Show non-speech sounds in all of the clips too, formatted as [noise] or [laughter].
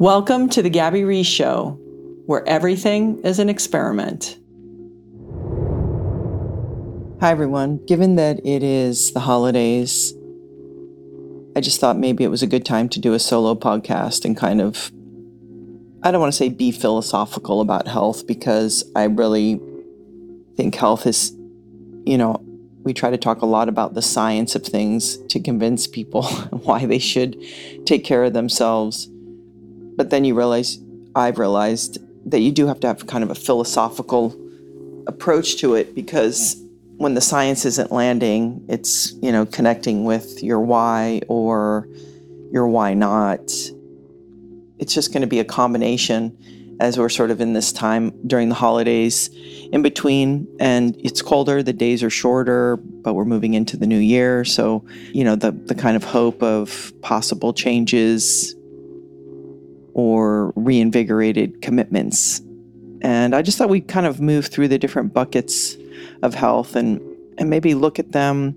Welcome to the Gabby Reece Show, where everything is an experiment. Hi, everyone. Given that it is the holidays, I just thought maybe it was a good time to do a solo podcast and kind of, I don't want to say be philosophical about health because I really think health is, you know, we try to talk a lot about the science of things to convince people [laughs] why they should take care of themselves but then you realize, I've realized that you do have to have kind of a philosophical approach to it because when the science isn't landing, it's, you know, connecting with your why or your why not. It's just going to be a combination as we're sort of in this time during the holidays in between and it's colder the days are shorter but we're moving into the new year so you know the the kind of hope of possible changes or reinvigorated commitments. And I just thought we'd kind of move through the different buckets of health and, and maybe look at them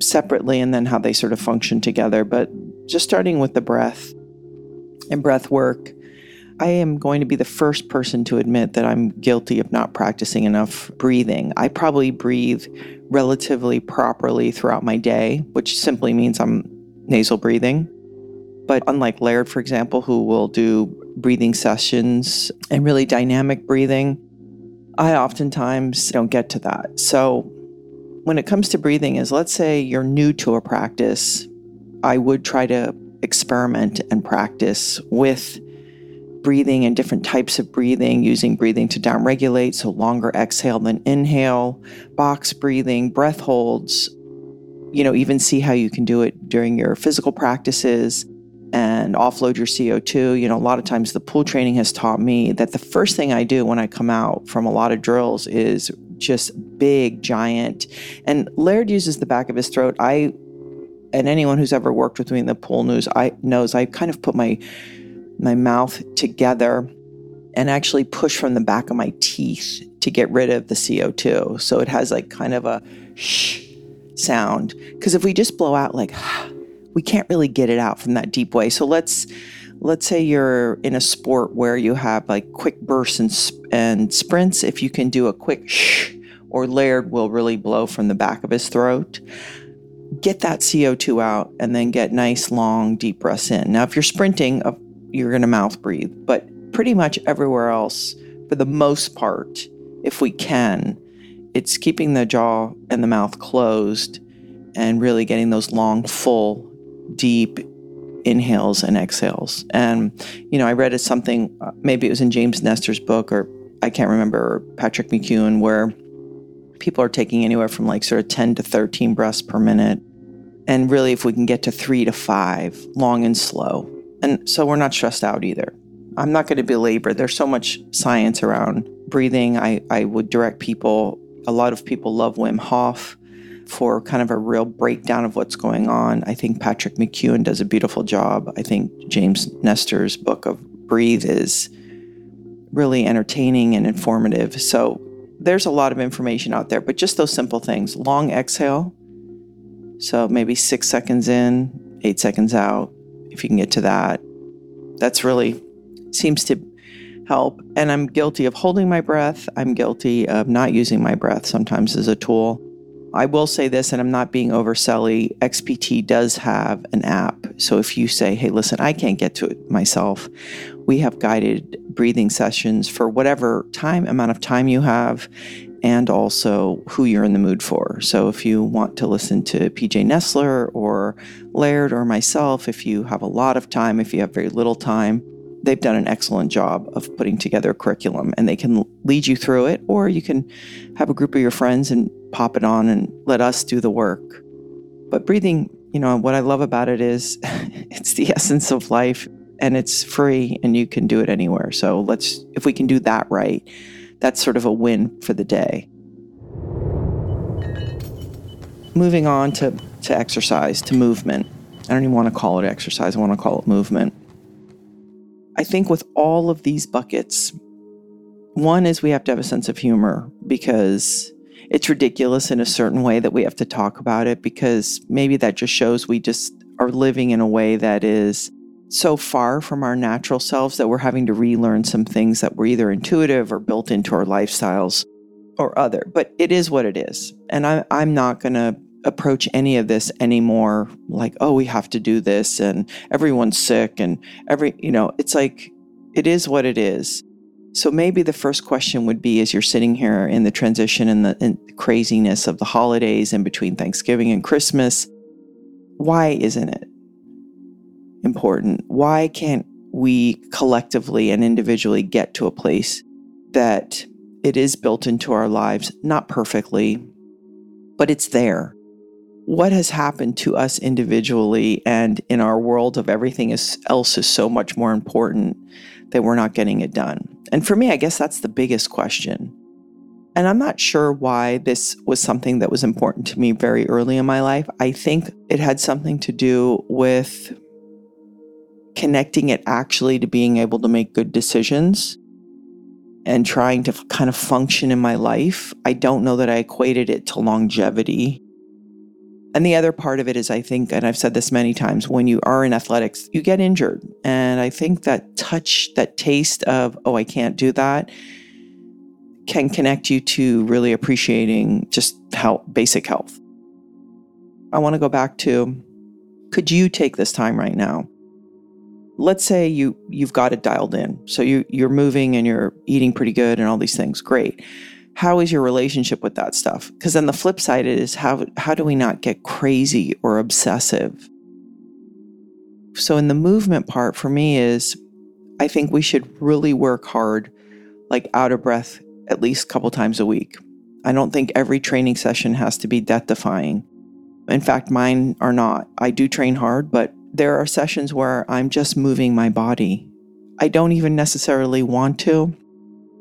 separately and then how they sort of function together. But just starting with the breath and breath work, I am going to be the first person to admit that I'm guilty of not practicing enough breathing. I probably breathe relatively properly throughout my day, which simply means I'm nasal breathing. But unlike Laird, for example, who will do breathing sessions and really dynamic breathing, I oftentimes don't get to that. So when it comes to breathing is let's say you're new to a practice, I would try to experiment and practice with breathing and different types of breathing, using breathing to downregulate, so longer exhale than inhale, box breathing, breath holds. You know, even see how you can do it during your physical practices and offload your CO2. You know, a lot of times the pool training has taught me that the first thing I do when I come out from a lot of drills is just big, giant. And Laird uses the back of his throat. I, and anyone who's ever worked with me in the pool knows I knows I kind of put my my mouth together and actually push from the back of my teeth to get rid of the CO2. So it has like kind of a shh sound. Because if we just blow out like [sighs] we can't really get it out from that deep way. So let's let's say you're in a sport where you have like quick bursts and, and sprints. If you can do a quick shh, or Laird will really blow from the back of his throat. Get that CO2 out and then get nice, long, deep breaths in. Now, if you're sprinting, you're going to mouth breathe, but pretty much everywhere else, for the most part, if we can, it's keeping the jaw and the mouth closed and really getting those long, full deep inhales and exhales. And, you know, I read something, maybe it was in James Nestor's book, or I can't remember, Patrick McKeown, where people are taking anywhere from like sort of 10 to 13 breaths per minute. And really, if we can get to three to five, long and slow. And so we're not stressed out either. I'm not going to belabor, there's so much science around breathing. I, I would direct people, a lot of people love Wim Hof. For kind of a real breakdown of what's going on. I think Patrick McKeown does a beautiful job. I think James Nestor's book of Breathe is really entertaining and informative. So there's a lot of information out there, but just those simple things. Long exhale. So maybe six seconds in, eight seconds out, if you can get to that. That's really seems to help. And I'm guilty of holding my breath. I'm guilty of not using my breath sometimes as a tool. I will say this, and I'm not being overselly. XPT does have an app. So if you say, hey, listen, I can't get to it myself, we have guided breathing sessions for whatever time, amount of time you have, and also who you're in the mood for. So if you want to listen to PJ Nestler or Laird or myself, if you have a lot of time, if you have very little time, they've done an excellent job of putting together a curriculum and they can lead you through it, or you can have a group of your friends and pop it on and let us do the work. But breathing, you know, what I love about it is [laughs] it's the essence of life and it's free and you can do it anywhere. So let's, if we can do that right, that's sort of a win for the day. Moving on to, to exercise, to movement. I don't even want to call it exercise, I want to call it movement. I think with all of these buckets, one is we have to have a sense of humor because it's ridiculous in a certain way that we have to talk about it because maybe that just shows we just are living in a way that is so far from our natural selves that we're having to relearn some things that were either intuitive or built into our lifestyles or other. But it is what it is. And I, I'm not going to approach any of this anymore like, oh, we have to do this and everyone's sick and every, you know, it's like, it is what it is. So maybe the first question would be as you're sitting here in the transition and the, and craziness of the holidays in between Thanksgiving and Christmas, why isn't it important? Why can't we collectively and individually get to a place that it is built into our lives, not perfectly, but it's there? what has happened to us individually and in our world of everything else is so much more important that we're not getting it done. And for me, I guess that's the biggest question. And I'm not sure why this was something that was important to me very early in my life. I think it had something to do with connecting it actually to being able to make good decisions and trying to kind of function in my life. I don't know that I equated it to longevity and the other part of it is, I think, and I've said this many times, when you are in athletics, you get injured. And I think that touch, that taste of, oh, I can't do that, can connect you to really appreciating just how basic health. I want to go back to could you take this time right now? Let's say you you've got it dialed in. So you you're moving and you're eating pretty good and all these things. Great how is your relationship with that stuff? Because then the flip side is how how do we not get crazy or obsessive? So in the movement part for me is I think we should really work hard, like out of breath at least a couple times a week. I don't think every training session has to be death defying. In fact, mine are not. I do train hard, but there are sessions where I'm just moving my body. I don't even necessarily want to,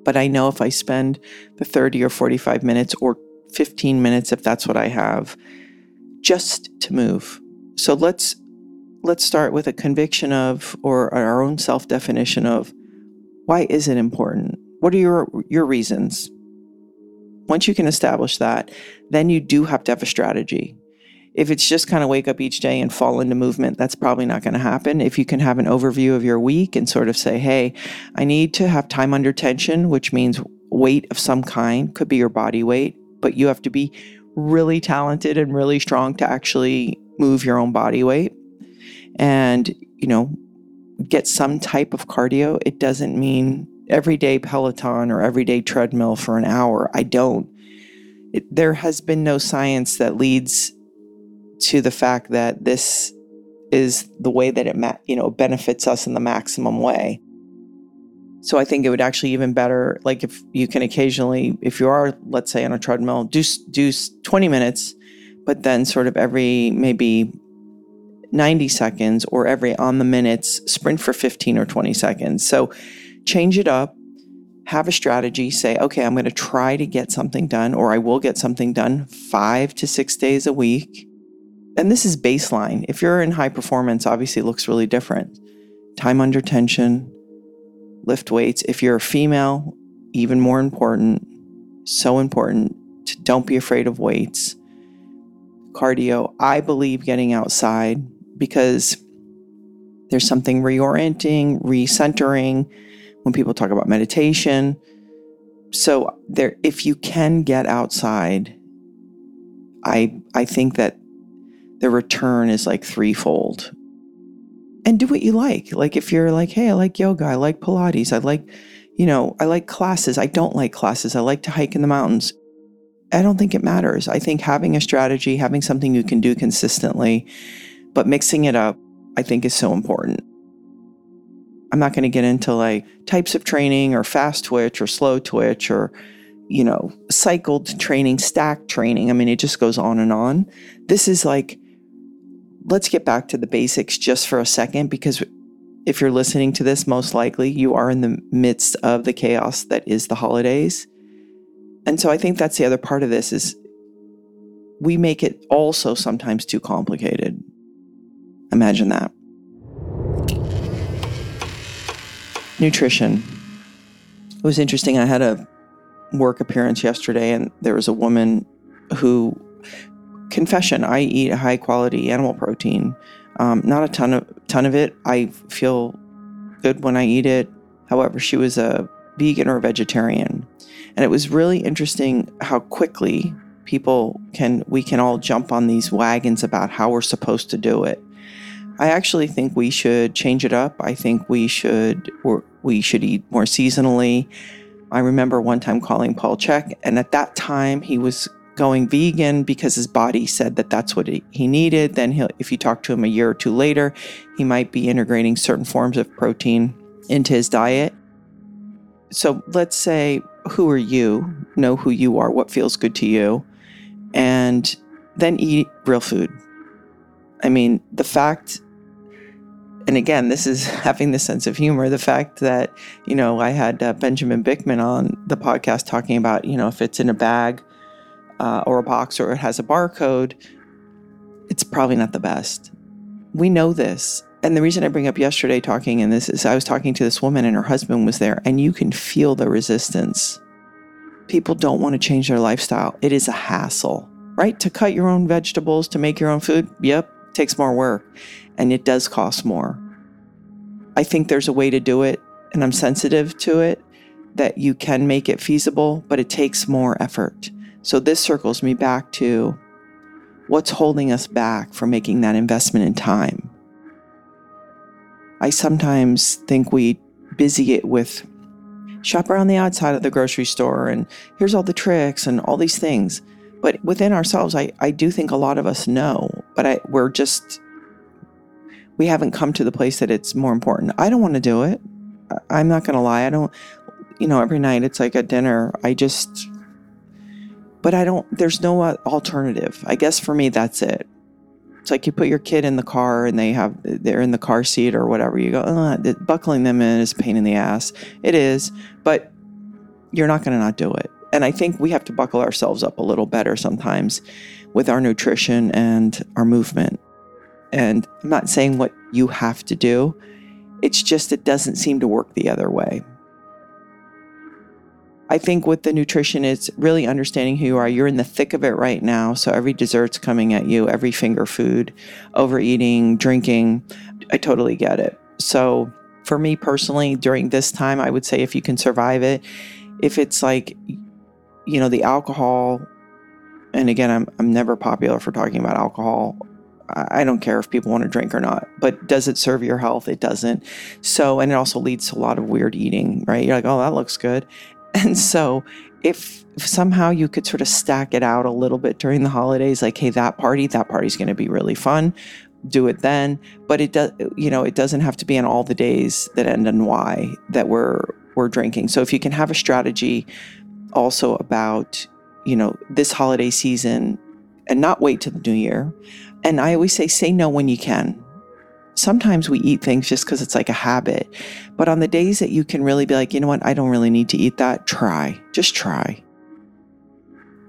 but I know if I spend the 30 or 45 minutes or 15 minutes, if that's what I have, just to move. So let's let's start with a conviction of or our own self-definition of why is it important? What are your your reasons? Once you can establish that, then you do have to have a strategy if it's just kind of wake up each day and fall into movement, that's probably not going to happen. If you can have an overview of your week and sort of say, hey, I need to have time under tension, which means weight of some kind, could be your body weight, but you have to be really talented and really strong to actually move your own body weight and, you know, get some type of cardio. It doesn't mean everyday Peloton or everyday treadmill for an hour. I don't. It, there has been no science that leads to the fact that this is the way that it ma- you know benefits us in the maximum way. So I think it would actually even better like if you can occasionally if you are let's say on a treadmill do do 20 minutes but then sort of every maybe 90 seconds or every on the minutes sprint for 15 or 20 seconds. So change it up have a strategy, say, okay, I'm going to try to get something done, or I will get something done five to six days a week. And this is baseline. If you're in high performance, obviously it looks really different. Time under tension, lift weights. If you're a female, even more important, so important. To, don't be afraid of weights. Cardio, I believe getting outside because there's something reorienting, recentering when people talk about meditation. So there if you can get outside, I I think that the return is like threefold. And do what you like. Like if you're like, hey, I like yoga, I like Pilates, I like, you know, I like classes. I don't like classes. I like to hike in the mountains. I don't think it matters. I think having a strategy, having something you can do consistently, but mixing it up, I think is so important. I'm not going to get into like types of training or fast twitch or slow twitch or, you know, cycled training, stacked training. I mean, it just goes on and on. This is like, let's get back to the basics just for a second because if you're listening to this, most likely you are in the midst of the chaos that is the holidays. And so I think that's the other part of this is we make it also sometimes too complicated. Imagine that. Nutrition. It was interesting. I had a work appearance yesterday, and there was a woman who, confession, I eat a high quality animal protein. Um, not a ton of ton of it. I feel good when I eat it. However, she was a vegan or a vegetarian, and it was really interesting how quickly people can we can all jump on these wagons about how we're supposed to do it. I actually think we should change it up. I think we should we should eat more seasonally. I remember one time calling Paul Chek, and at that time he was going vegan because his body said that that's what he needed. Then he'll, if you talk to him a year or two later, he might be integrating certain forms of protein into his diet. So let's say, who are you? Know who you are, what feels good to you, and then eat real food. I mean, the fact and again, this is [laughs] having the sense of humor. The fact that, you know, I had uh, Benjamin Bikman on the podcast talking about, you know, if it's in a bag uh, or a box or it has a barcode, it's probably not the best. We know this. And the reason I bring up yesterday talking in this is I was talking to this woman and her husband was there, and you can feel the resistance. People don't want to change their lifestyle. It is a hassle, right? To cut your own vegetables, to make your own food, yep, takes more work and it does cost more. I think there's a way to do it, and I'm sensitive to it that you can make it feasible, but it takes more effort. So this circles me back to what's holding us back from making that investment in time. I sometimes think we busy it with shop around the outside of the grocery store and here's all the tricks and all these things. But within ourselves, I, I do think a lot of us know, but I, we're just we haven't come to the place that it's more important. I don't want to do it. I'm not going to lie. I don't, you know, every night it's like a dinner. I just, but I don't, there's no uh, alternative. I guess for me, that's it. It's like you put your kid in the car and they have, they're in the car seat or whatever. You go, oh, buckling them in is pain in the ass. It is, but you're not going to not do it. And I think we have to buckle ourselves up a little better sometimes with our nutrition and our movement. And I'm not saying what you have to do, it's just it doesn't seem to work the other way. I think with the nutrition, it's really understanding who you are. You're in the thick of it right now. So every dessert's coming at you, every finger food, overeating, drinking. I totally get it. So for me personally, during this time, I would say if you can survive it, if it's like, you know, the alcohol, and again, I'm, I'm never popular for talking about alcohol I don't care if people want to drink or not, but does it serve your health? It doesn't. So, and it also leads to a lot of weird eating, right? You're like, oh, that looks good. And so, if, somehow you could sort of stack it out a little bit during the holidays, like, hey, that party, that party's going to be really fun. Do it then. But it does, you know, it doesn't have to be on all the days that end in Y that we're, we're drinking. So, if you can have a strategy also about, you know, this holiday season and not wait till the new year and I always say, say no when you can. Sometimes we eat things just because it's like a habit. But on the days that you can really be like, you know what, I don't really need to eat that, try. Just try.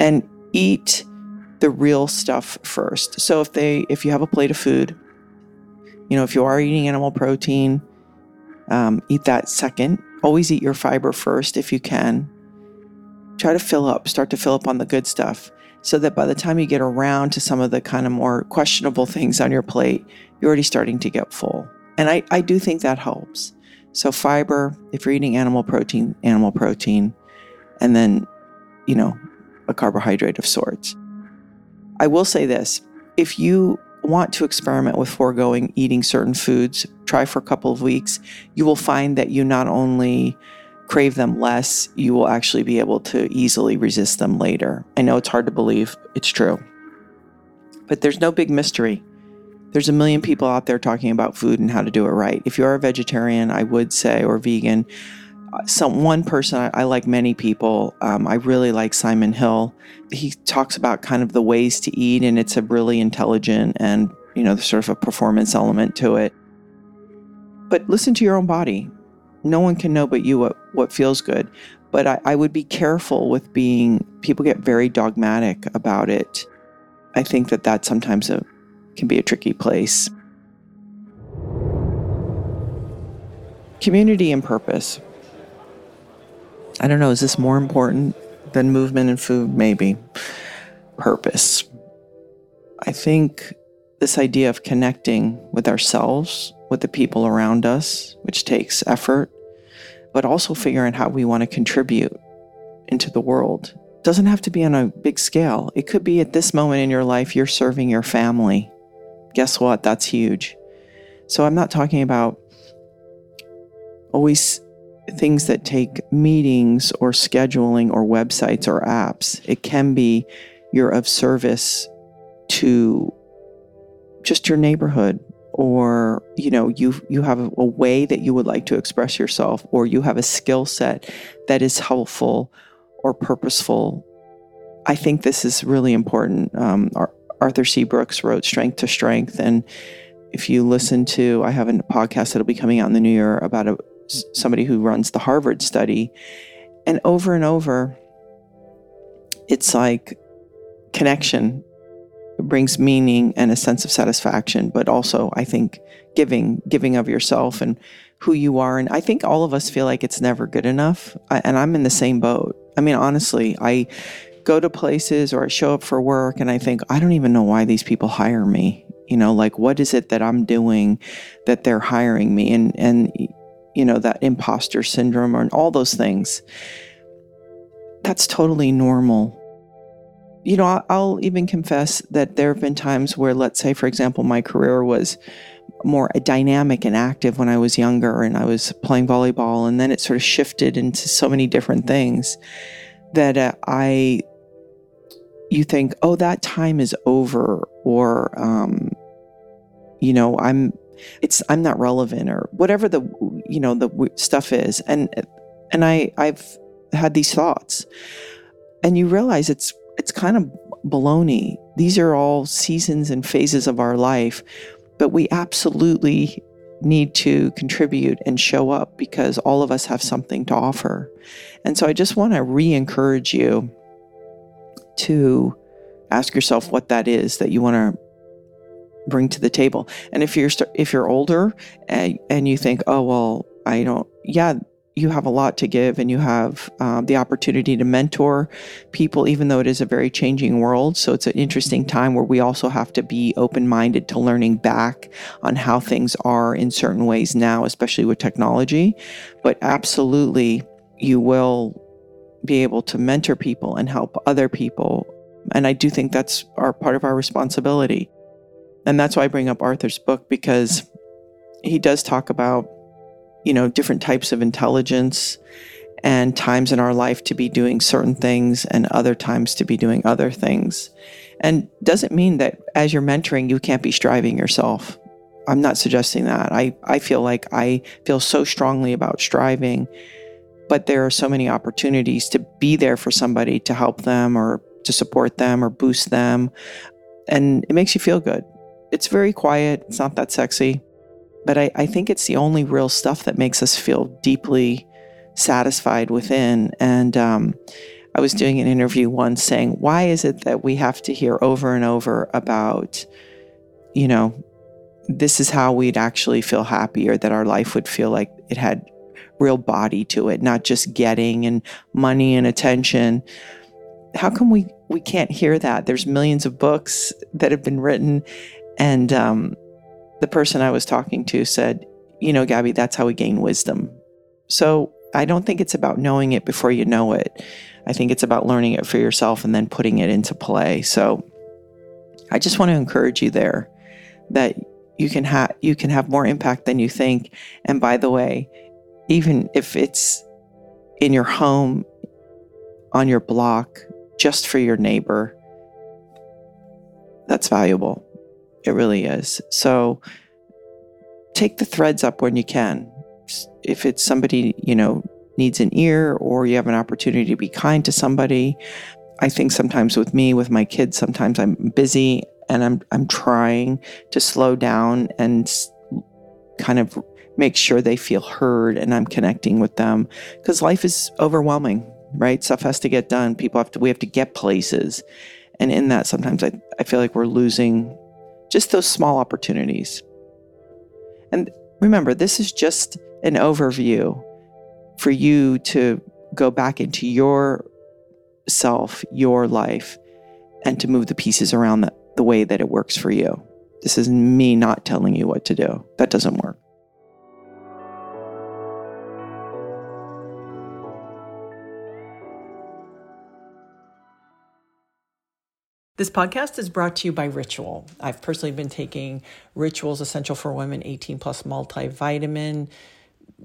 And eat the real stuff first. So if they if you have a plate of food, you know, if you are eating animal protein, um, eat that second. Always eat your fiber first if you can. Try to fill up, start to fill up on the good stuff so that by the time you get around to some of the kind of more questionable things on your plate, you're already starting to get full. And I, I do think that helps. So, fiber, if you're eating animal protein, animal protein, and then, you know, a carbohydrate of sorts. I will say this if you want to experiment with foregoing eating certain foods, try for a couple of weeks, you will find that you not only crave them less, you will actually be able to easily resist them later. I know it's hard to believe, it's true. But there's no big mystery. There's a million people out there talking about food and how to do it right. If you are a vegetarian, I would say, or vegan, uh, some one person I, I like many people. Um, I really like Simon Hill. He talks about kind of the ways to eat, and it's a really intelligent and you know sort of a performance element to it. But listen to your own body no one can know but you what, what feels good. But I, I would be careful with being, people get very dogmatic about it. I think that that sometimes a, can be a tricky place. Community and purpose. I don't know, is this more important than movement and food? Maybe. Purpose. I think this idea of connecting with ourselves, with the people around us, which takes effort, but also figuring out how we want to contribute into the world. Doesn't have to be on a big scale. It could be at this moment in your life, you're serving your family. Guess what? That's huge. So I'm not talking about always things that take meetings or scheduling or websites or apps. It can be you're of service to just your neighborhood or you know you you have a way that you would like to express yourself or you have a skill set that is helpful or purposeful i think this is really important. Um, arthur c. Brooks wrote strength to strength and if you listen to i have a podcast that'll be coming out in the new year about a, somebody who runs the harvard study and over and over it's like connection brings meaning and a sense of satisfaction, but also I think giving, giving of yourself and who you are. And I think all of us feel like it's never good enough. I, and I'm in the same boat. I mean, honestly, I go to places or I show up for work and I think, I don't even know why these people hire me. You know, like what is it that I'm doing that they're hiring me? And, and, you know, that imposter syndrome or all those things. That's totally normal you know, I'll even confess that there have been times where, let's say, for example, my career was more dynamic and active when I was younger and I was playing volleyball, and then it sort of shifted into so many different things that uh, I, you think, oh, that time is over, or, um, you know, I'm, it's, I'm not relevant, or whatever the, you know, the stuff is, and, and I, I've had these thoughts, and you realize it's it's kind of baloney. These are all seasons and phases of our life, but we absolutely need to contribute and show up because all of us have something to offer. And so I just want to re encourage you to ask yourself what that is that you want to bring to the table. And if you're if you're older and, and you think, "Oh, well, I don't yeah, you have a lot to give and you have um, the opportunity to mentor people, even though it is a very changing world. So it's an interesting time where we also have to be open minded to learning back on how things are in certain ways now, especially with technology. But absolutely, you will be able to mentor people and help other people. And I do think that's our part of our responsibility. And that's why I bring up Arthur's book because he does talk about you know, different types of intelligence and times in our life to be doing certain things and other times to be doing other things. And doesn't mean that as you're mentoring, you can't be striving yourself. I'm not suggesting that. I, I feel like I feel so strongly about striving, but there are so many opportunities to be there for somebody to help them or to support them or boost them. And it makes you feel good. It's very quiet, it's not that sexy, but I, I think it's the only real stuff that makes us feel deeply satisfied within. And um, I was doing an interview once saying, why is it that we have to hear over and over about, you know, this is how we'd actually feel happy or that our life would feel like it had real body to it, not just getting and money and attention. How come we, we can't hear that? There's millions of books that have been written. And um, the person I was talking to said, You know, Gabby, that's how we gain wisdom. So I don't think it's about knowing it before you know it. I think it's about learning it for yourself and then putting it into play. So I just want to encourage you there that you can have you can have more impact than you think. And by the way, even if it's in your home, on your block, just for your neighbor, that's valuable. It really is. So take the threads up when you can. If it's somebody, you know, needs an ear or you have an opportunity to be kind to somebody. I think sometimes with me, with my kids, sometimes I'm busy and I'm I'm trying to slow down and kind of make sure they feel heard and I'm connecting with them because life is overwhelming, right? Stuff has to get done. People have to we have to get places. And in that sometimes I, I feel like we're losing just those small opportunities. And remember, this is just an overview for you to go back into your self, your life, and to move the pieces around the, the way that it works for you. This is me not telling you what to do. That doesn't work. This podcast is brought to you by Ritual. I've personally been taking Ritual's Essential for Women 18 Plus multivitamin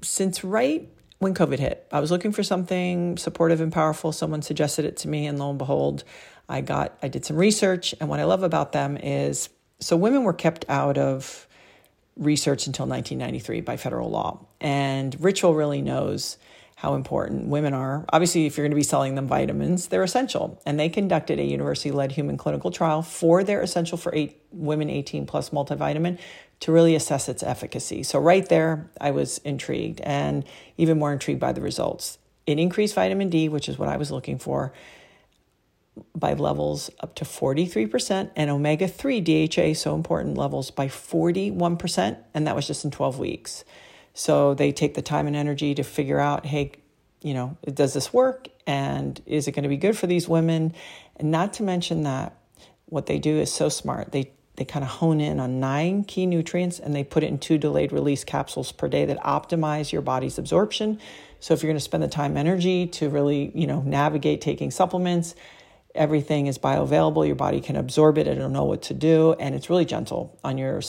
since right when COVID hit. I was looking for something supportive and powerful. Someone suggested it to me, and lo and behold, I got I did some research. And what I love about them is so women were kept out of research until 1993 by federal law, and Ritual really knows how important women are. Obviously, if you're going to be selling them vitamins, they're essential. And they conducted a university led human clinical trial for their essential for eight women 18 plus multivitamin to really assess its efficacy. So, right there, I was intrigued and even more intrigued by the results. It increased vitamin D, which is what I was looking for, by levels up to 43%, and omega 3 DHA, so important levels, by 41%. And that was just in 12 weeks. So they take the time and energy to figure out, hey, you know, does this work? And is it going to be good for these women? And not to mention that what they do is so smart. They they kind of hone in on nine key nutrients and they put it in two delayed release capsules per day that optimize your body's absorption. So if you're going to spend the time energy to really, you know, navigate taking supplements, everything is bioavailable. Your body can absorb it. It'll know what to do, and it's really gentle on your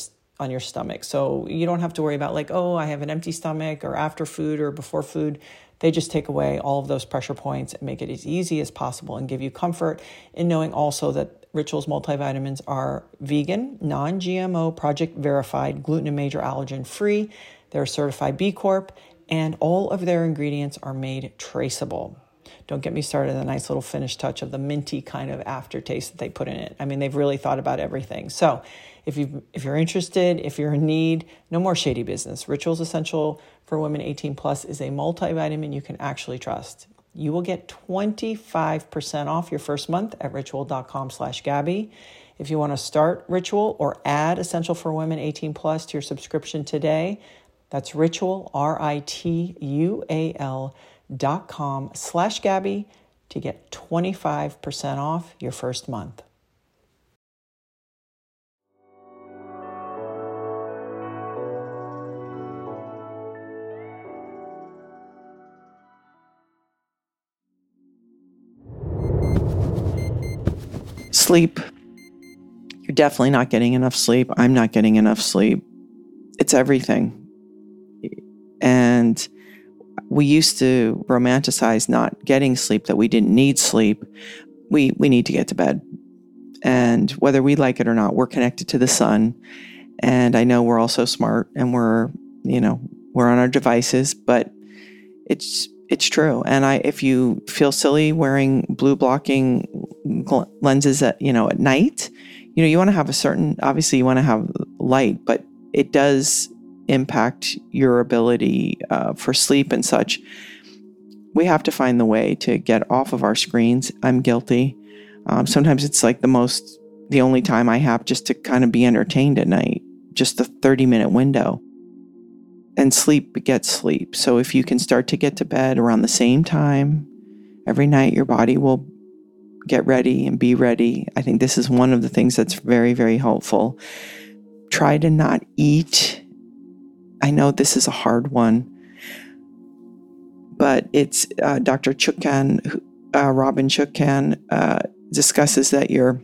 on your stomach. So you don't have to worry about like, oh, I have an empty stomach or after food or before food. They just take away all of those pressure points and make it as easy as possible and give you comfort in knowing also that Rituals multivitamins are vegan, non GMO, project verified, gluten and major allergen free. They're certified B Corp, and all of their ingredients are made traceable. Don't get me started on the nice little finish touch of the minty kind of aftertaste that they put in it. I mean, they've really thought about everything. So, if you if you're interested, if you're in need, no more shady business. Rituals Essential for Women 18 Plus is a multivitamin you can actually trust. You will get 25% off your first month at ritual.com slash Gabby. If you want to start Ritual or add Essential for Women 18 Plus to your subscription today, that's Ritual, R-I-T-U-A-L dot com slash Gabby to get 25% off your first month. Sleep. You're definitely not getting enough sleep. I'm not getting enough sleep. It's everything. And we used to romanticize not getting sleep, that we didn't need sleep. We, we need to get to bed. And whether we like it or not, we're connected to the sun. And I know we're all so smart and we're, you know, we're on our devices, but it's it's true. And I if you feel silly wearing blue blocking lenses at you know at night you know you want to have a certain obviously you want to have light but it does impact your ability uh, for sleep and such, we have to find the way to get off of our screens. I'm guilty. Um, sometimes it's like the most, the only time I have just to kind of be entertained at night, just the 30 minute window. And sleep begets sleep. So if you can start to get to bed around the same time every night, your body will get ready and be ready. I think this is one of the things that's very, very helpful. Try to not eat. I know this is a hard one, but it's uh, Dr. Chutkan, uh, Robin Chutkan, uh, discusses that your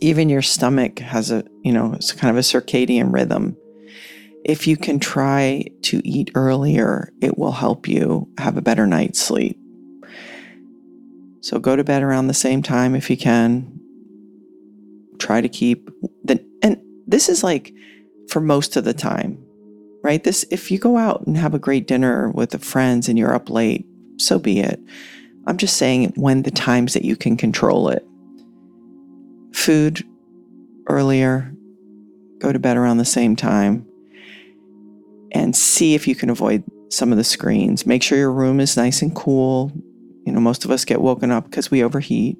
even your stomach has a you know it's kind of a circadian rhythm. If you can try to eat earlier, it will help you have a better night's sleep. So go to bed around the same time if you can. Try to keep the and this is like for most of the time, right? This if you go out and have a great dinner with the friends and you're up late, so be it. I'm just saying when the times that you can control it. Food earlier, go to bed around the same time, and see if you can avoid some of the screens. Make sure your room is nice and cool. You know, most of us get woken up because we overheat.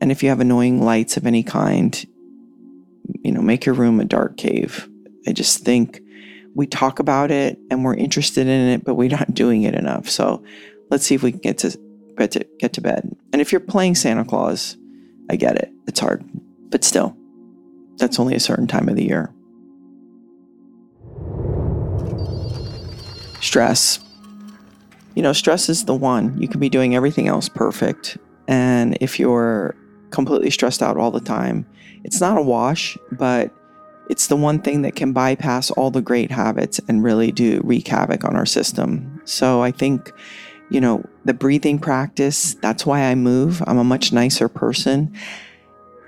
And if you have annoying lights of any kind, you know, make your room a dark cave. I just think we talk about it and we're interested in it, but we're not [laughs] doing it enough. So let's see if we can get to get to get to bed. And if you're playing Santa Claus, I get it. It's hard. But still, that's only a certain time of the year. Stress you know, stress is the one. You can be doing everything else perfect. And if you're completely stressed out all the time, it's not a wash, but it's the one thing that can bypass all the great habits and really do wreak havoc on our system. So I think, you know, the breathing practice, that's why I move. I'm a much nicer person.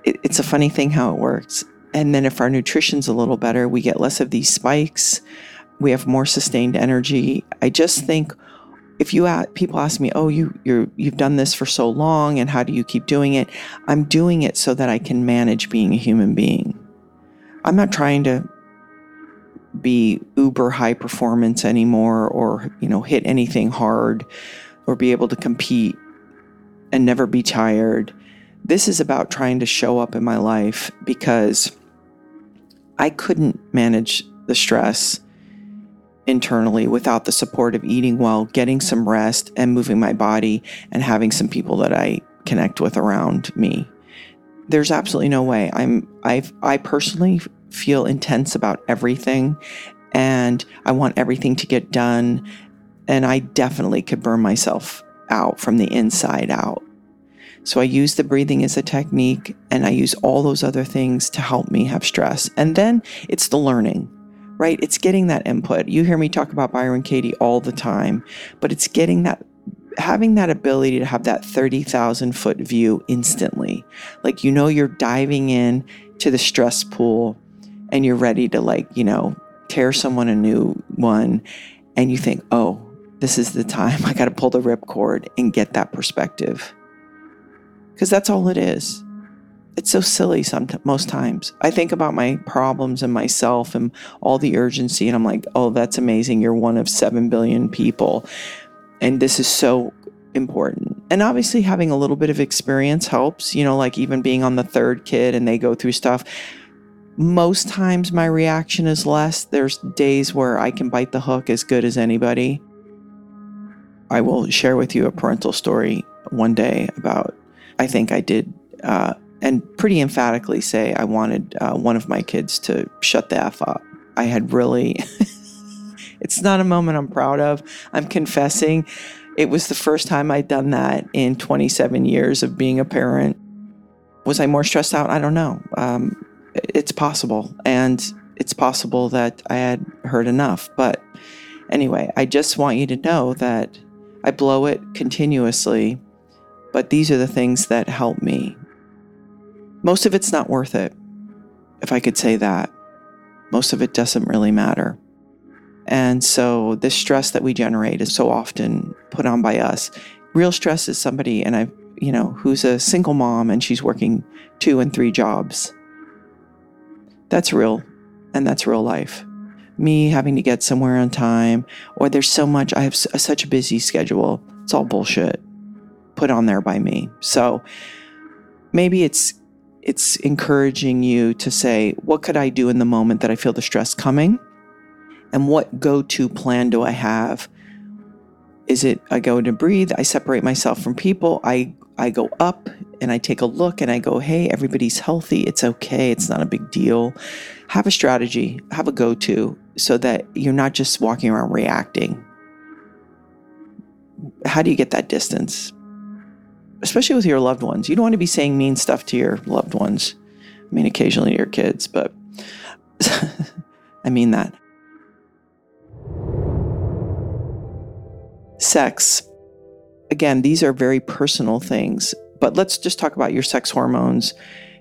It, it's a funny thing how it works. And then if our nutrition's a little better, we get less of these spikes. We have more sustained energy. I just think if you ask, people ask me, "Oh, you you you've done this for so long, and how do you keep doing it?" I'm doing it so that I can manage being a human being. I'm not trying to be uber high performance anymore, or you know, hit anything hard, or be able to compete and never be tired. This is about trying to show up in my life because I couldn't manage the stress internally without the support of eating well, getting some rest, and moving my body and having some people that I connect with around me. There's absolutely no way. I'm I I personally feel intense about everything and I want everything to get done and I definitely could burn myself out from the inside out. So I use the breathing as a technique and I use all those other things to help me have stress. And then it's the learning right? It's getting that input. You hear me talk about Byron Katie all the time, but it's getting that having that ability to have that 30,000 foot view instantly. Like you know you're diving in to the stress pool and you're ready to like, you know, tear someone a new one and you think, "Oh, this is the time. [laughs] I got to pull the ripcord and get that perspective." Cuz that's all it is it's so silly some most times. I think about my problems and myself and all the urgency and I'm like, "Oh, that's amazing. You're one of 7 billion people." And this is so important. And obviously having a little bit of experience helps, you know, like even being on the third kid and they go through stuff. Most times my reaction is less. There's days where I can bite the hook as good as anybody. I will share with you a parental story one day about I think I did uh, and pretty emphatically say I wanted uh, one of my kids to shut the F up. I had really, [laughs] it's not a moment I'm proud of. I'm confessing. It was the first time I'd done that in 27 years of being a parent. Was I more stressed out? I don't know. Um, it's possible. And it's possible that I had heard enough. But anyway, I just want you to know that I blow it continuously. But these are the things that help me most of it's not worth it, if I could say that. Most of it doesn't really matter. And so, this stress that we generate is so often put on by us. Real stress is somebody, and I, you know, who's a single mom and she's working two and three jobs. That's real, and that's real life. me having to get somewhere on time, or there's so much, I have such a busy schedule. It's all bullshit put on there by me. So maybe it's it's encouraging you to say, what could I do in the moment that I feel the stress coming? And what go-to plan do I have? Is it I go to breathe, I separate myself from people, I I go up and I take a look and I go, hey, everybody's healthy. It's okay. It's not a big deal. Have a strategy, have a go to so that you're not just walking around reacting. How do you get that distance? Especially with your loved ones. You don't want to be saying mean stuff to your loved ones. I mean, occasionally to your kids, but [laughs] I mean that. Sex again, these are very personal things, but let's just talk about your sex hormones,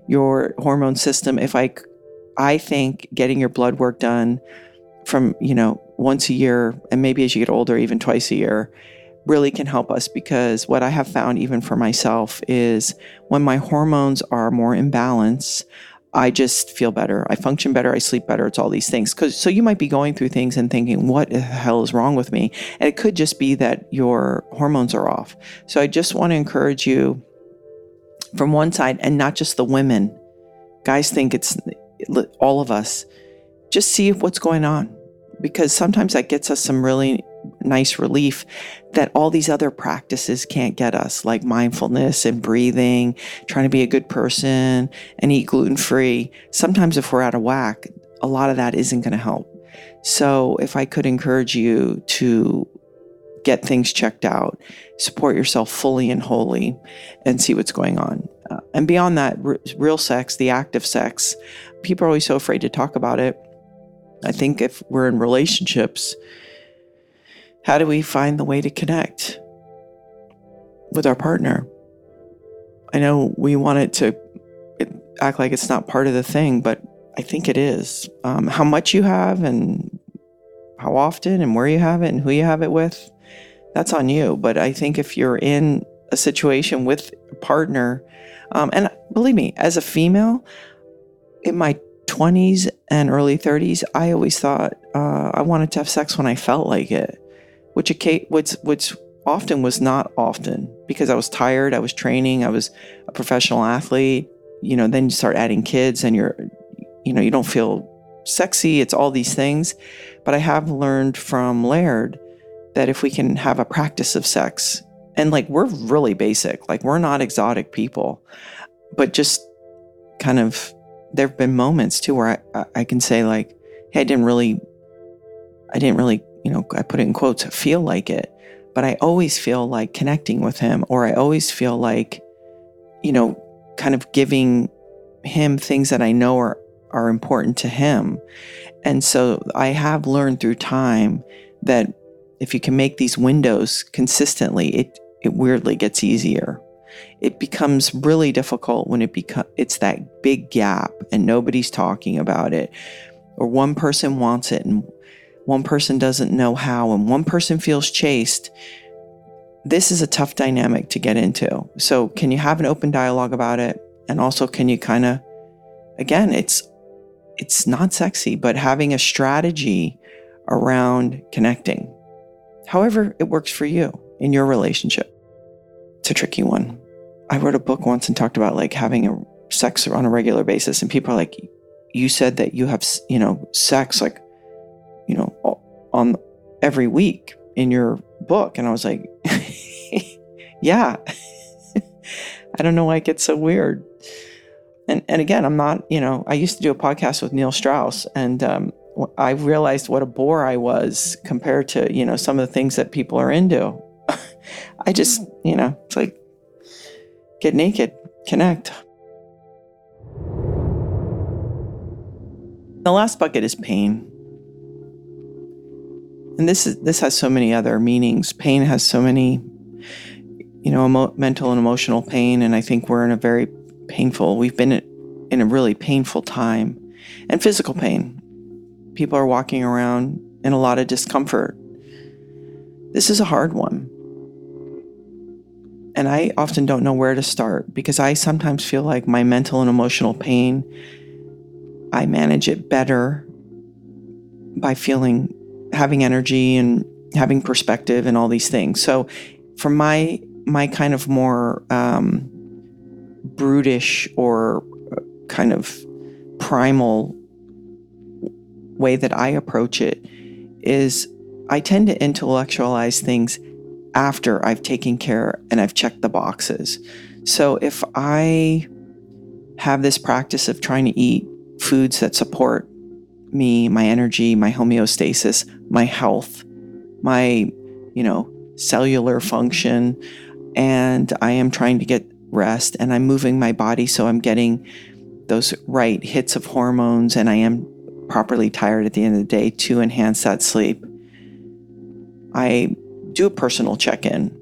your hormone system. If I, I think getting your blood work done from, you know, once a year, and maybe as you get older, even twice a year, really can help us because what I have found, even for myself, is when my hormones are more in balance, I just feel better. I function better. I sleep better. It's all these things. Cause so you might be going through things and thinking, what the hell is wrong with me? And it could just be that your hormones are off. So I just want to encourage you from one side and not just the women. Guys think it's all of us. Just see what's going on because sometimes that gets us some really nice relief that all these other practices can't get us, like mindfulness and breathing, trying to be a good person and eat gluten free. Sometimes, if we're out of whack, a lot of that isn't going to help. So, if I could encourage you to get things checked out, support yourself fully and wholly, and see what's going on. Uh, and beyond that, r- real sex, the act of sex, people are always so afraid to talk about it. I think if we're in relationships, how do we find the way to connect with our partner? I know we want it to act like it's not part of the thing, but I think it is. Um, how much you have and how often and where you have it and who you have it with, that's on you. But I think if you're in a situation with a partner, um, and believe me, as a female, in my 20s and early 30s, I always thought uh, I wanted to have sex when I felt like it which which which often was not often because I was tired, I was training, I was a professional athlete. You know, then you start adding kids and you're you know, you don't feel sexy, it's all these things. But I have learned from Laird that if we can have a practice of sex and like we're really basic, like we're not exotic people, but just kind of there have been moments too where I, I can say like, hey, I didn't really I didn't really you know, I put it in quotes, feel like it. But I always feel like connecting with him, or I always feel like, you know, kind of giving him things that I know are, are important to him. And so I have learned through time that if you can make these windows consistently, it, it weirdly gets easier. It becomes really difficult when it becomes it's that big gap and nobody's talking about it, or one person wants it and one person doesn't know how, and one person feels chased, this is a tough dynamic to get into. So, can you have an open dialogue about it? And also, can you kind of, again, it's it's not sexy, but having a strategy around connecting. However, it works for you in your relationship. It's a tricky one. I wrote a book once and talked about like having a sex on a regular basis, and people are like, "You said that you have, you know, sex like you know, on every week in your book. And I was like, [laughs] yeah. [laughs] I don't know why it gets so weird. And, and again, I'm not, you know, I used to do a podcast with Neil Strauss and um, I realized what a bore I was compared to, you know, some of the things that people are into. [laughs] I just, you know, it's like get naked, connect. The last bucket is pain and this is this has so many other meanings. Pain has so many, you know, emo- mental and emotional pain, and I think we're in a very painful. We've been in a really painful time, and physical pain. People are walking around in a lot of discomfort. This is a hard one. And I often don't know where to start because I sometimes feel like my mental and emotional pain, I manage it better by feeling having energy and having perspective and all these things. So from my my kind of more um, brutish or uh, kind of primal way that I approach it is I tend to intellectualize things after I've taken care and I've checked the boxes. So if I have this practice of trying to eat foods that support me, my energy, my homeostasis, my health, my, you know, cellular function, and I am trying to get rest and I'm moving my body so I'm getting those right hits of hormones and I am properly tired at the end of the day to enhance that sleep. I do a personal check in.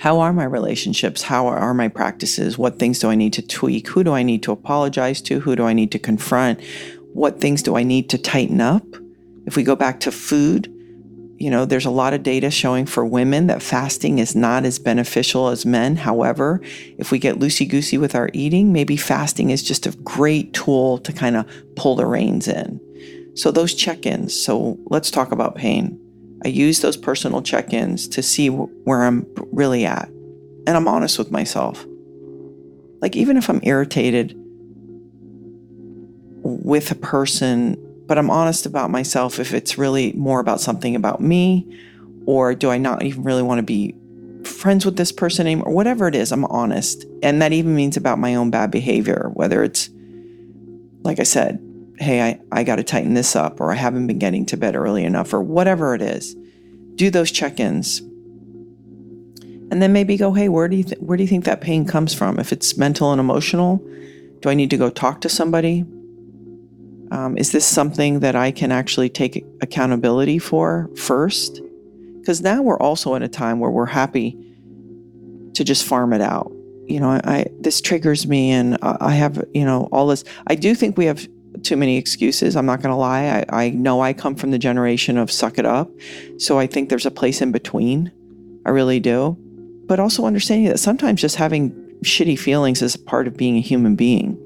How are my relationships? How are my practices? What things do I need to tweak? Who do I need to apologize to? Who do I need to confront? What things do I need to tighten up? If we go back to food, you know, there's a lot of data showing for women that fasting is not as beneficial as men. However, if we get loosey goosey with our eating, maybe fasting is just a great tool to kind of pull the reins in. So, those check ins. So, let's talk about pain. I use those personal check ins to see where I'm really at. And I'm honest with myself. Like, even if I'm irritated with a person but I'm honest about myself if it's really more about something about me, or do I not even really want to be friends with this person anymore? Whatever it is, I'm honest. And that even means about my own bad behavior, whether it's, like I said, hey, I, I got to tighten this up, or I haven't been getting to bed early enough, or whatever it is. Do those check ins. And then maybe go, hey, where do you th- where do you think that pain comes from? If it's mental and emotional, do I need to go talk to somebody? Um, is this something that I can actually take accountability for first? Because now we're also in a time where we're happy to just farm it out. You know, I, I this triggers me, and I have you know all this. I do think we have too many excuses. I'm not going to lie. I, I know I come from the generation of suck it up, so I think there's a place in between. I really do, but also understanding that sometimes just having shitty feelings is part of being a human being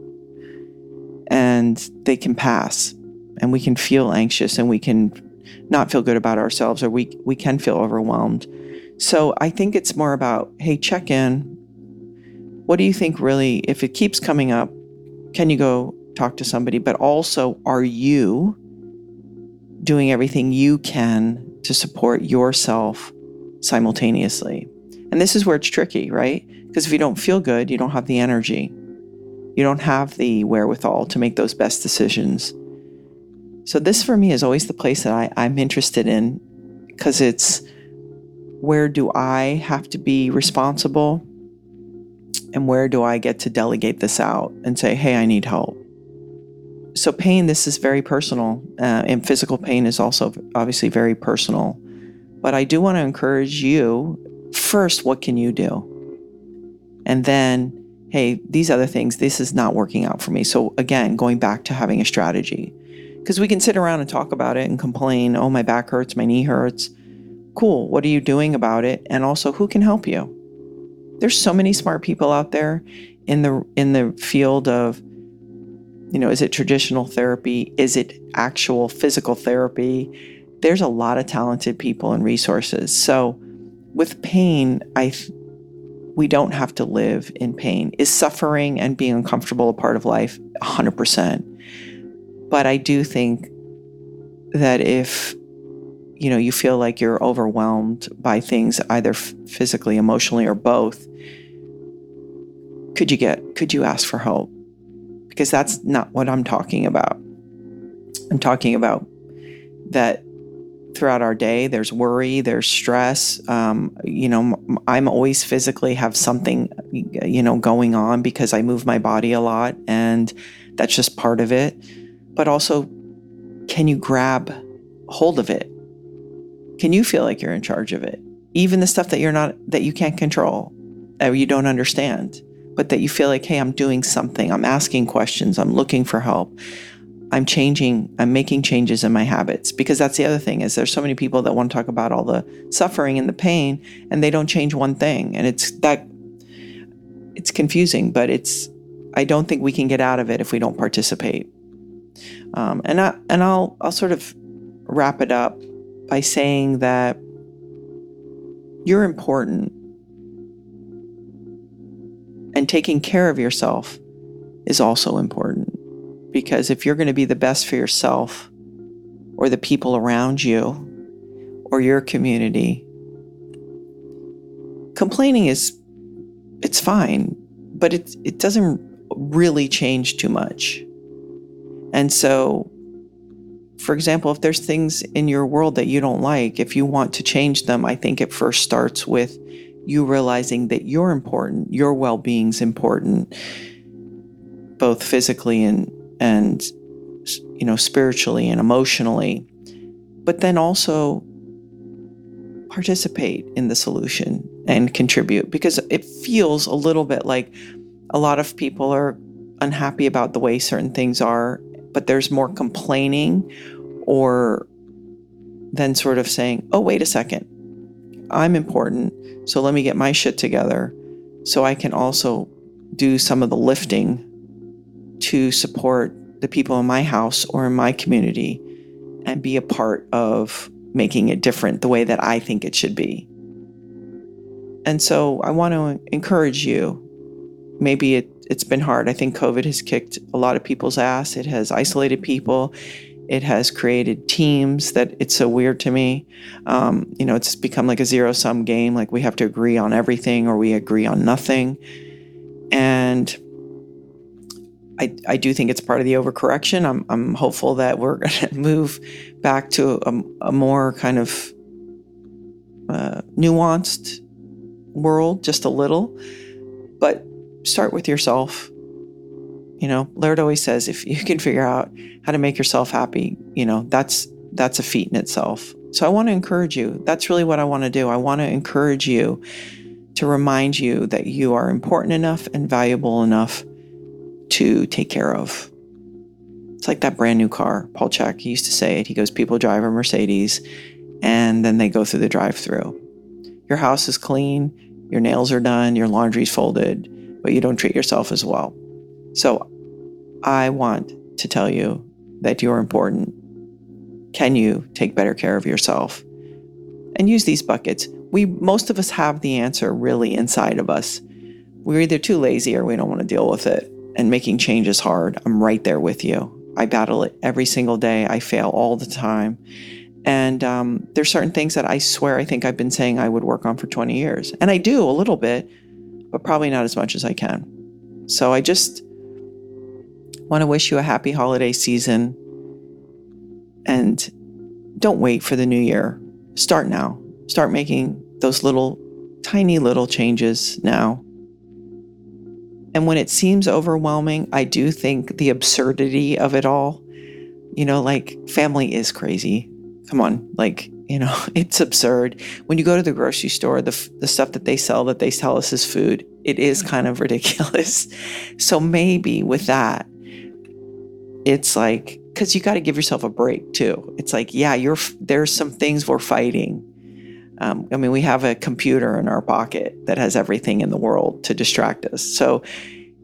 and they can pass and we can feel anxious and we can not feel good about ourselves or we we can feel overwhelmed. So I think it's more about hey check in. What do you think really if it keeps coming up can you go talk to somebody but also are you doing everything you can to support yourself simultaneously? And this is where it's tricky, right? Because if you don't feel good, you don't have the energy you don't have the wherewithal to make those best decisions. So, this for me is always the place that I, I'm interested in because it's where do I have to be responsible and where do I get to delegate this out and say, hey, I need help. So, pain, this is very personal, uh, and physical pain is also obviously very personal. But I do want to encourage you first, what can you do? And then hey, these other things, this is not working out for me. So, again, going back to having a strategy. Because we can sit around and talk about it and complain, oh, my back hurts, my knee hurts. Cool. What are you doing about it? And also, who can help you? There's so many smart people out there in the in the field of you know, is it traditional therapy? Is it actual physical therapy? There's a lot of talented people and resources. So with pain, I we don't have to live in pain. Is suffering and being uncomfortable a part of life? 100%. But I do think that if you know you feel like you're overwhelmed by things either physically, emotionally or both, could you get could you ask for help? Because that's not what I'm talking about. I'm talking about that throughout our day. There's worry, there's stress. Um, you know, I'm always physically have something, you know, going on because I move my body a lot, and that's just part of it. But also, can you grab hold of it? Can you feel like you're in charge of it? Even the stuff that you're not, that you can't control, or you don't understand, but that you feel like, hey, I'm doing something, I'm asking questions, I'm looking for help. I'm changing, I'm making changes in my habits because that's the other thing is there's so many people that want to talk about all the suffering and the pain and they don't change one thing and it's that it's confusing but it's I don't think we can get out of it if we don't participate. Um, and I and I'll I'll sort of wrap it up by saying that you're important. And taking care of yourself is also important. Because if you're going to be the best for yourself or the people around you or your community, complaining is it's fine, but it it doesn't really change too much. And so for example, if there's things in your world that you don't like, if you want to change them, I think it first starts with you realizing that you're important, your well-being's important, both physically and and you know spiritually and emotionally. But then also participate in the solution and contribute because it feels a little bit like a lot of people are unhappy about the way certain things are but there's more complaining or then sort of saying, oh, wait a second, I'm important, so let me get my shit together so I can also do some of the lifting to support the people in my house or in my community and be a part of making it different the way that I think it should be. And so I want to encourage you. Maybe it, it's been hard. I think COVID has kicked a lot of people's ass. It has isolated people. It has created teams that it's so weird to me. Um, you know, it's become like a zero sum game. Like we have to agree on everything or we agree on nothing. And I, I do think it's part of the overcorrection. I'm, I'm hopeful that we're [laughs] going to move back to a, a more kind of uh, nuanced world, just a little. But start with yourself you know, Laird always says if you [laughs] can figure out how to make yourself happy, you know, that's that's a feat in itself. So I want to encourage you. That's really what I want to do. I want to encourage you to remind you that you are important enough and valuable enough to take care of. It's like that brand new car. Paul Chek he used to say it. He goes, People drive a Mercedes and then they go through the drive through. Your house is clean, your nails are done, your laundry's folded, but you don't treat yourself as well. So I want to tell you that you're important. Can you take better care of yourself? And use these buckets. We most of us have the answer really inside of us. We're either too lazy or we don't want to deal with it. And making change is hard. I'm right there with you. I battle it every single day. I fail all the time. And um, there's certain things that I swear I think I've been saying I would work on for 20 years. And I do a little bit, but probably not as much as I can. So I just want to wish you a happy holiday season. And don't wait for the new year. Start now. Start making those little, tiny little changes now. And when it seems overwhelming, I do think the absurdity of it all, you know, like family is crazy. Come on, like, you know, [laughs] it's absurd. When you go to the grocery store, the, the stuff that they sell that they tell us is food, it is kind of ridiculous. [laughs] So maybe with that, it's like because you got to give yourself a break too. It's like, yeah, you're there's some things we're fighting. Um, I mean, we have a computer in our pocket that has everything in the world to distract us. So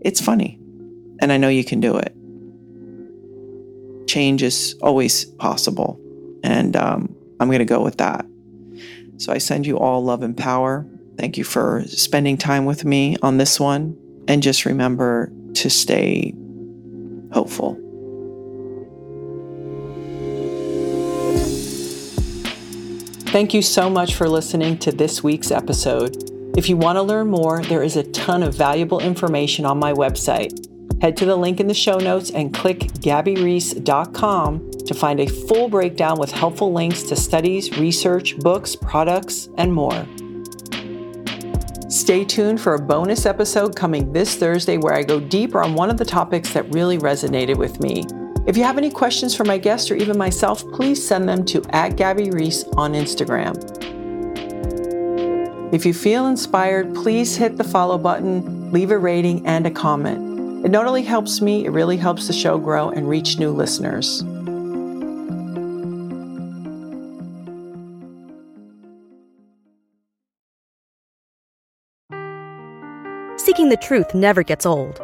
it's funny, and I know you can do it. Change is always possible, and um, I'm going to go with that. So I send you all love and power. Thank you for spending time with me on this one, and just remember to stay hopeful. Thank you so much for listening to this week's episode. If you want to learn more, there is a ton of valuable information on my website. Head to the link in the show notes and click gabbyreece.com to find a full breakdown with helpful links to studies, research, books, products, and more. Stay tuned for a bonus episode coming this Thursday where I go deeper on one of the topics that really resonated with me. If you have any questions for my guests or even myself, please send them to at Gabby Reece on Instagram. If you feel inspired, please hit the follow button, leave a rating, and a comment. It not only helps me, it really helps the show grow and reach new listeners. Seeking the truth never gets old.